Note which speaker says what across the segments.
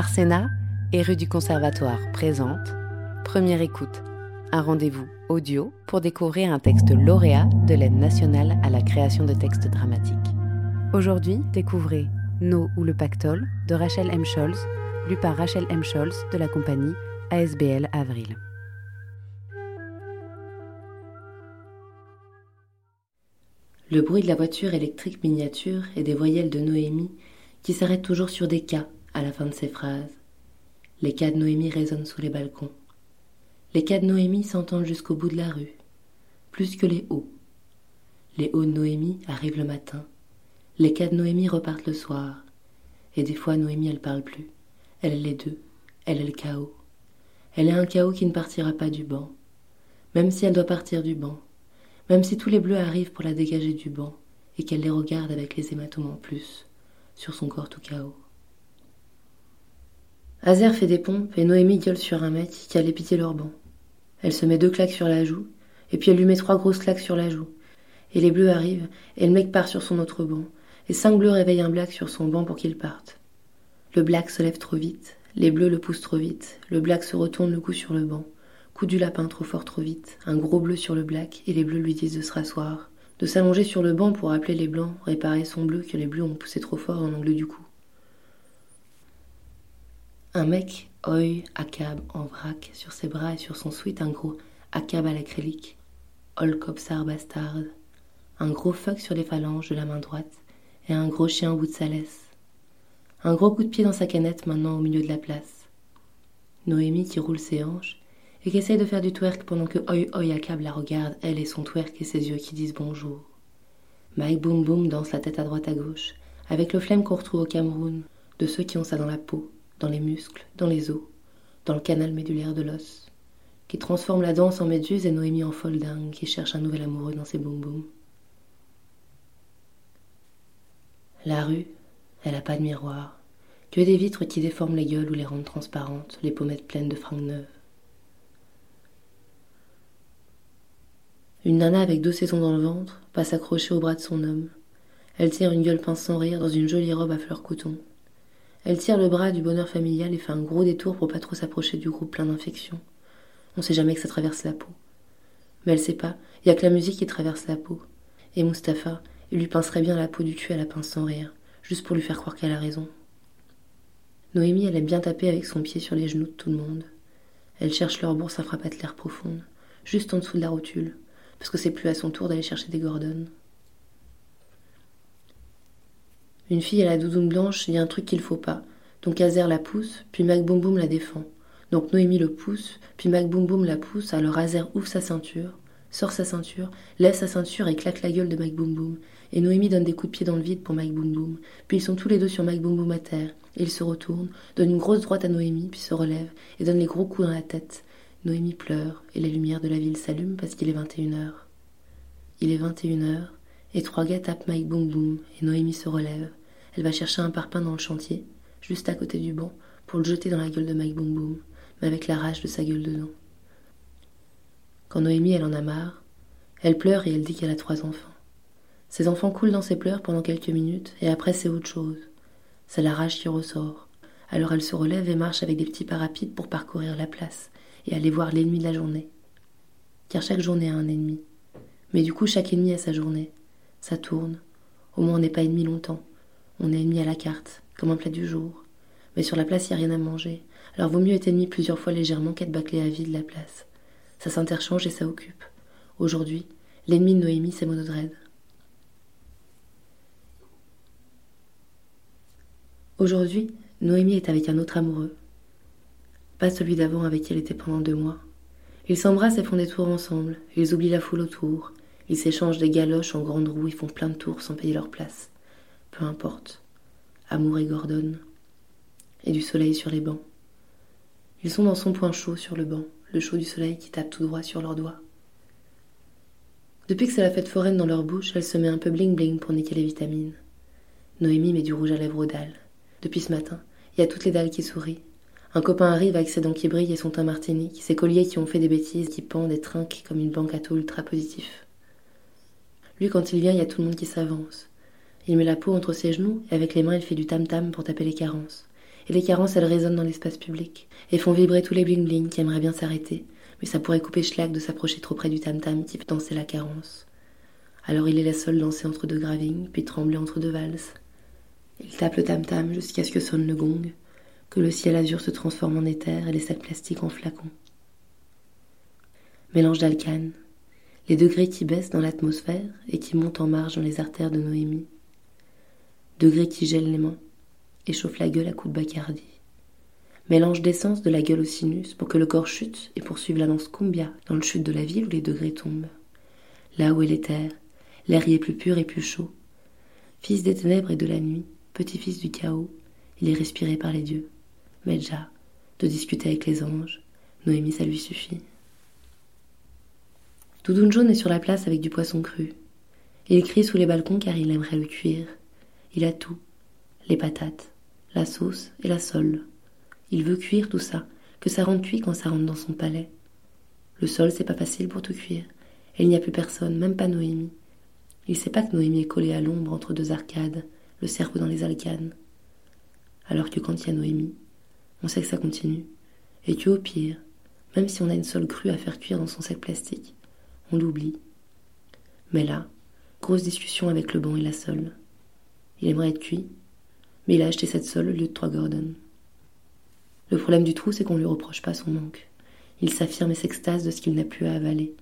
Speaker 1: Arsena et rue du Conservatoire présente Première écoute, un rendez-vous audio pour découvrir un texte lauréat de l'aide nationale à la création de textes dramatiques. Aujourd'hui, découvrez No ou le pactole de Rachel M. Scholz, lu par Rachel M. Scholz de la compagnie ASBL Avril.
Speaker 2: Le bruit de la voiture électrique miniature et des voyelles de Noémie qui s'arrêtent toujours sur des cas à la fin de ses phrases. Les cas de Noémie résonnent sous les balcons. Les cas de Noémie s'entendent jusqu'au bout de la rue, plus que les hauts. Les hauts de Noémie arrivent le matin. Les cas de Noémie repartent le soir. Et des fois, Noémie, elle parle plus. Elle est les deux. Elle est le chaos. Elle est un chaos qui ne partira pas du banc. Même si elle doit partir du banc. Même si tous les bleus arrivent pour la dégager du banc et qu'elle les regarde avec les hématomes en plus sur son corps tout chaos. Azer fait des pompes et Noémie gueule sur un mec qui allait pitié leur banc. Elle se met deux claques sur la joue, et puis elle lui met trois grosses claques sur la joue. Et les bleus arrivent, et le mec part sur son autre banc, et cinq bleus réveillent un black sur son banc pour qu'il parte. Le black se lève trop vite, les bleus le poussent trop vite, le black se retourne le cou sur le banc, coup du lapin trop fort trop vite, un gros bleu sur le black, et les bleus lui disent de se rasseoir, de s'allonger sur le banc pour appeler les blancs, réparer son bleu que les bleus ont poussé trop fort dans l'angle du cou. Un mec, oi, accab en vrac, sur ses bras et sur son sweat, un gros accab à l'acrylique, holcopsar bastard, un gros fuck sur les phalanges de la main droite et un gros chien au bout de sa laisse. Un gros coup de pied dans sa canette maintenant au milieu de la place. Noémie qui roule ses hanches et qui essaye de faire du twerk pendant que Oi Oi Akab la regarde, elle et son twerk et ses yeux qui disent bonjour. Mike Boom Boom danse la tête à droite à gauche, avec le flemme qu'on retrouve au Cameroun, de ceux qui ont ça dans la peau, dans les muscles, dans les os, dans le canal médulaire de l'os, qui transforme la danse en méduse et Noémie en folle dingue qui cherche un nouvel amoureux dans ses boum boum. La rue, elle a pas de miroir, que des vitres qui déforment les gueules ou les rendent transparentes, les pommettes pleines de fringues neuves. Une nana avec deux saisons dans le ventre passe accrochée au bras de son homme. Elle tire une gueule pince sans rire dans une jolie robe à fleurs coton. Elle tire le bras du bonheur familial et fait un gros détour pour pas trop s'approcher du groupe plein d'infections. On sait jamais que ça traverse la peau. Mais elle sait pas, il y a que la musique qui traverse la peau. Et Mustapha, il lui pincerait bien la peau du cul à la pince sans rire, juste pour lui faire croire qu'elle a raison. Noémie, elle aime bien taper avec son pied sur les genoux de tout le monde. Elle cherche leur bourse à frappe l'air profonde, juste en dessous de la rotule, parce que c'est plus à son tour d'aller chercher des Gordon. Une fille à la doudoune blanche dit un truc qu'il faut pas, donc Azer la pousse, puis Mac Boom Boom la défend. Donc Noémie le pousse, puis Mac Boom Boom la pousse, alors Azer ouvre sa ceinture, sort sa ceinture, lève sa ceinture et claque la gueule de Mac Boom Boom. Et Noémie donne des coups de pied dans le vide pour Mac Boom Boom. Puis ils sont tous les deux sur Mac Boom Boom à terre. Et ils se retournent, donnent une grosse droite à Noémie, puis se relèvent et donnent les gros coups dans la tête. Noémie pleure, et les lumières de la ville s'allument parce qu'il est 21 heures. Il est 21 heures, et trois gars tapent Mike Boom Boom, et Noémie se relève. Elle va chercher un parpaing dans le chantier, juste à côté du banc, pour le jeter dans la gueule de Mike Boom Boom, mais avec la rage de sa gueule dedans. Quand Noémie, elle en a marre, elle pleure et elle dit qu'elle a trois enfants. Ses enfants coulent dans ses pleurs pendant quelques minutes, et après c'est autre chose. C'est la rage qui ressort. Alors elle se relève et marche avec des petits pas rapides pour parcourir la place, et aller voir l'ennemi de la journée. Car chaque journée a un ennemi. Mais du coup, chaque ennemi a sa journée. Ça tourne. Au moins, on n'est pas ennemi longtemps. On est ennemi à la carte, comme un plat du jour. Mais sur la place, il n'y a rien à manger. Alors vaut mieux être ennemi plusieurs fois légèrement qu'être bâclé à vide la place. Ça s'interchange et ça occupe. Aujourd'hui, l'ennemi de Noémie, c'est Monodred. Aujourd'hui, Noémie est avec un autre amoureux, pas celui d'avant avec qui elle était pendant deux mois. Ils s'embrassent et font des tours ensemble. Ils oublient la foule autour. Ils s'échangent des galoches en grande roue et font plein de tours sans payer leur place. Peu importe. Amour et Gordon. Et du soleil sur les bancs. Ils sont dans son point chaud sur le banc, le chaud du soleil qui tape tout droit sur leurs doigts. Depuis que c'est la fête foraine dans leur bouche, elle se met un peu bling-bling pour niquer les vitamines. Noémie met du rouge à lèvres aux dalles. Depuis ce matin, il y a toutes les dalles qui sourient. Un copain arrive avec ses dents qui brillent et son teint martinique, ses colliers qui ont fait des bêtises, qui pendent et trinquent comme une banque à taux ultra positif. Lui, quand il vient, il y a tout le monde qui s'avance. Il met la peau entre ses genoux et avec les mains, il fait du tam-tam pour taper les carences. et les carences, elles résonnent dans l'espace public, et font vibrer tous les bling-bling qui aimeraient bien s'arrêter, mais ça pourrait couper Schlag de s'approcher trop près du tam-tam qui fait danser la carence. Alors il est la seule danser entre deux gravings, puis trembler entre deux valses. Il tape le tam-tam jusqu'à ce que sonne le gong, que le ciel azur se transforme en éther et les sacs plastiques en flacons. Mélange d'alcanes, les degrés qui baissent dans l'atmosphère et qui montent en marge dans les artères de Noémie. Degrés qui gèlent les mains, échauffent la gueule à coups de bacardi. Mélange d'essence de la gueule au sinus pour que le corps chute et poursuive la lance cumbia dans le chute de la ville où les degrés tombent. Là où est l'éther, l'air y est plus pur et plus chaud. Fils des ténèbres et de la nuit, petit-fils du chaos, il est respiré par les dieux. Medja, de discuter avec les anges, Noémie ça lui suffit. Doudoune jaune est sur la place avec du poisson cru. Il crie sous les balcons car il aimerait le cuire. Il a tout les patates, la sauce et la sole. Il veut cuire tout ça, que ça rentre cuit quand ça rentre dans son palais. Le sol, c'est pas facile pour tout cuire. Et il n'y a plus personne, même pas Noémie. Il sait pas que Noémie est collée à l'ombre entre deux arcades, le cerveau dans les alcanes. Alors que quand il y a Noémie, on sait que ça continue. Et que au pire, même si on a une sole crue à faire cuire dans son sac plastique, on l'oublie. Mais là, grosse discussion avec le banc et la sole. Il aimerait être cuit, mais il a acheté cette sole au lieu de trois Gordon. Le problème du trou, c'est qu'on ne lui reproche pas son manque. Il s'affirme et s'extase de ce qu'il n'a plus à avaler.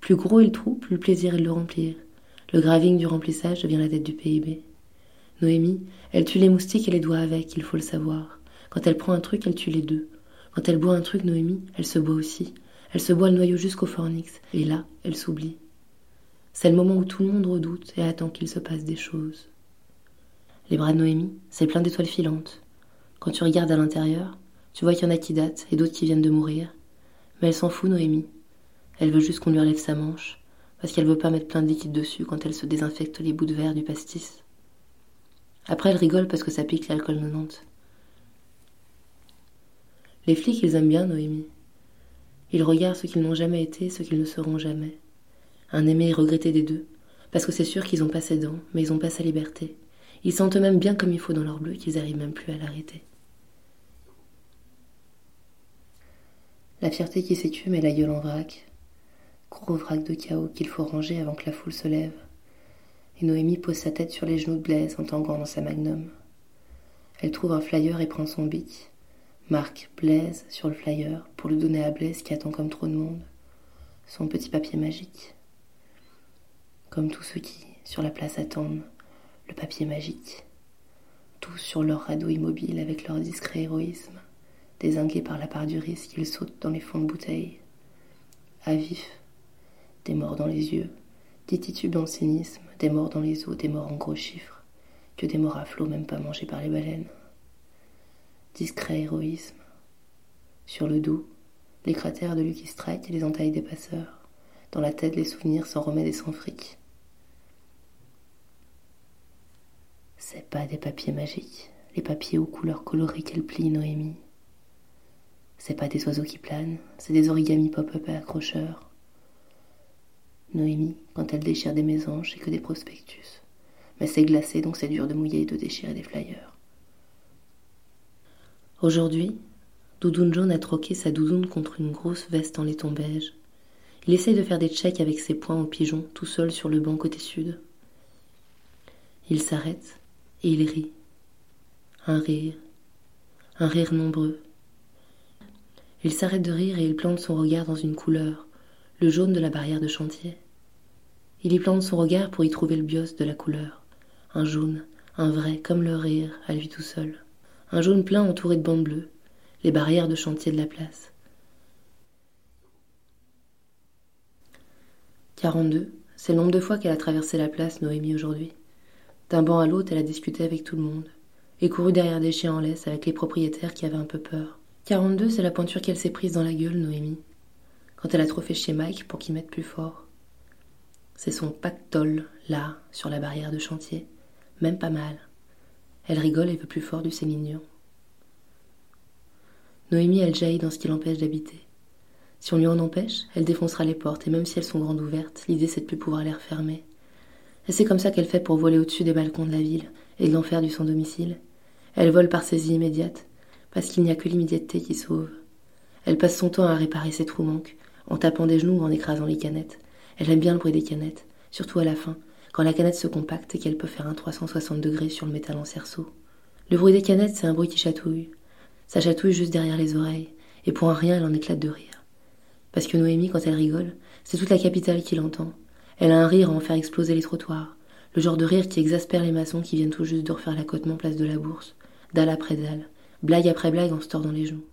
Speaker 2: Plus gros est le trou, plus le plaisir est de le remplir. Le graving du remplissage devient la dette du PIB. Noémie, elle tue les moustiques et les doigts avec, il faut le savoir. Quand elle prend un truc, elle tue les deux. Quand elle boit un truc, Noémie, elle se boit aussi. Elle se boit le noyau jusqu'au fornix, et là, elle s'oublie. C'est le moment où tout le monde redoute et attend qu'il se passe des choses. Les bras de Noémie, c'est plein d'étoiles filantes. Quand tu regardes à l'intérieur, tu vois qu'il y en a qui datent et d'autres qui viennent de mourir. Mais elle s'en fout, Noémie. Elle veut juste qu'on lui relève sa manche, parce qu'elle veut pas mettre plein de liquide dessus quand elle se désinfecte les bouts de verre du pastis. Après, elle rigole parce que ça pique l'alcool 90. Les flics, ils aiment bien Noémie. Ils regardent ce qu'ils n'ont jamais été, ce qu'ils ne seront jamais. Un aimé et regretté des deux, parce que c'est sûr qu'ils ont pas ses dents, mais ils ont pas sa liberté. Ils sentent même bien comme il faut dans leur bleu qu'ils arrivent même plus à l'arrêter. La fierté qui s'étue met la gueule en vrac. Gros vrac de chaos qu'il faut ranger avant que la foule se lève. Et Noémie pose sa tête sur les genoux de Blaise en tanguant dans sa magnum. Elle trouve un flyer et prend son bic. Marque Blaise sur le flyer pour le donner à Blaise qui attend comme trop de monde. Son petit papier magique. Comme tous ceux qui, sur la place, attendent le papier magique. Tous sur leur radeau immobile avec leur discret héroïsme, désingués par la part du risque, ils sautent dans les fonds de bouteilles. À vif, des morts dans les yeux, des titubants cynisme, des morts dans les eaux, des morts en gros chiffres, que des morts à flot même pas mangés par les baleines. Discret héroïsme. Sur le dos, les cratères de Lucky Strike et les entailles des passeurs. Dans la tête, les souvenirs sans remède et sans fric. C'est pas des papiers magiques, les papiers aux couleurs colorées qu'elle plie, Noémie. C'est pas des oiseaux qui planent, c'est des origamis pop-up à accrocheurs. Noémie, quand elle déchire des mésanges, c'est que des prospectus. Mais c'est glacé, donc c'est dur de mouiller et de déchirer des flyers. Aujourd'hui, Doudoune Jaune a troqué sa doudoune contre une grosse veste en laiton beige. Il essaye de faire des checks avec ses poings au pigeon, tout seul sur le banc côté sud. Il s'arrête, et il rit. Un rire, un rire nombreux. Il s'arrête de rire et il plante son regard dans une couleur, le jaune de la barrière de chantier. Il y plante son regard pour y trouver le bios de la couleur, un jaune, un vrai, comme le rire, à lui tout seul. Un jaune plein entouré de bandes bleues, les barrières de chantier de la place. 42, c'est le nombre de fois qu'elle a traversé la place, Noémie, aujourd'hui. D'un banc à l'autre, elle a discuté avec tout le monde, et couru derrière des chiens en laisse avec les propriétaires qui avaient un peu peur. 42, c'est la pointure qu'elle s'est prise dans la gueule, Noémie, quand elle a trop fait chez Mike pour qu'il mette plus fort. C'est son pactole, là, sur la barrière de chantier, même pas mal. Elle rigole et veut plus fort du sémignon. Noémie, elle jaillit dans ce qui l'empêche d'habiter. Si on lui en empêche, elle défoncera les portes, et même si elles sont grandes ouvertes, l'idée c'est de plus pouvoir les refermer. C'est comme ça qu'elle fait pour voler au-dessus des balcons de la ville et de l'enfer du son domicile. Elle vole par saisie immédiate, parce qu'il n'y a que l'immédiateté qui sauve. Elle passe son temps à réparer ses trous manques, en tapant des genoux ou en écrasant les canettes. Elle aime bien le bruit des canettes, surtout à la fin, quand la canette se compacte et qu'elle peut faire un 360 degrés sur le métal en cerceau. Le bruit des canettes, c'est un bruit qui chatouille. Ça chatouille juste derrière les oreilles, et pour un rien, elle en éclate de rire. Parce que Noémie, quand elle rigole, c'est toute la capitale qui l'entend. Elle a un rire à en faire exploser les trottoirs, le genre de rire qui exaspère les maçons qui viennent tout juste de refaire l'accotement place de la bourse, dalle après dalle, blague après blague en se tordant les joues.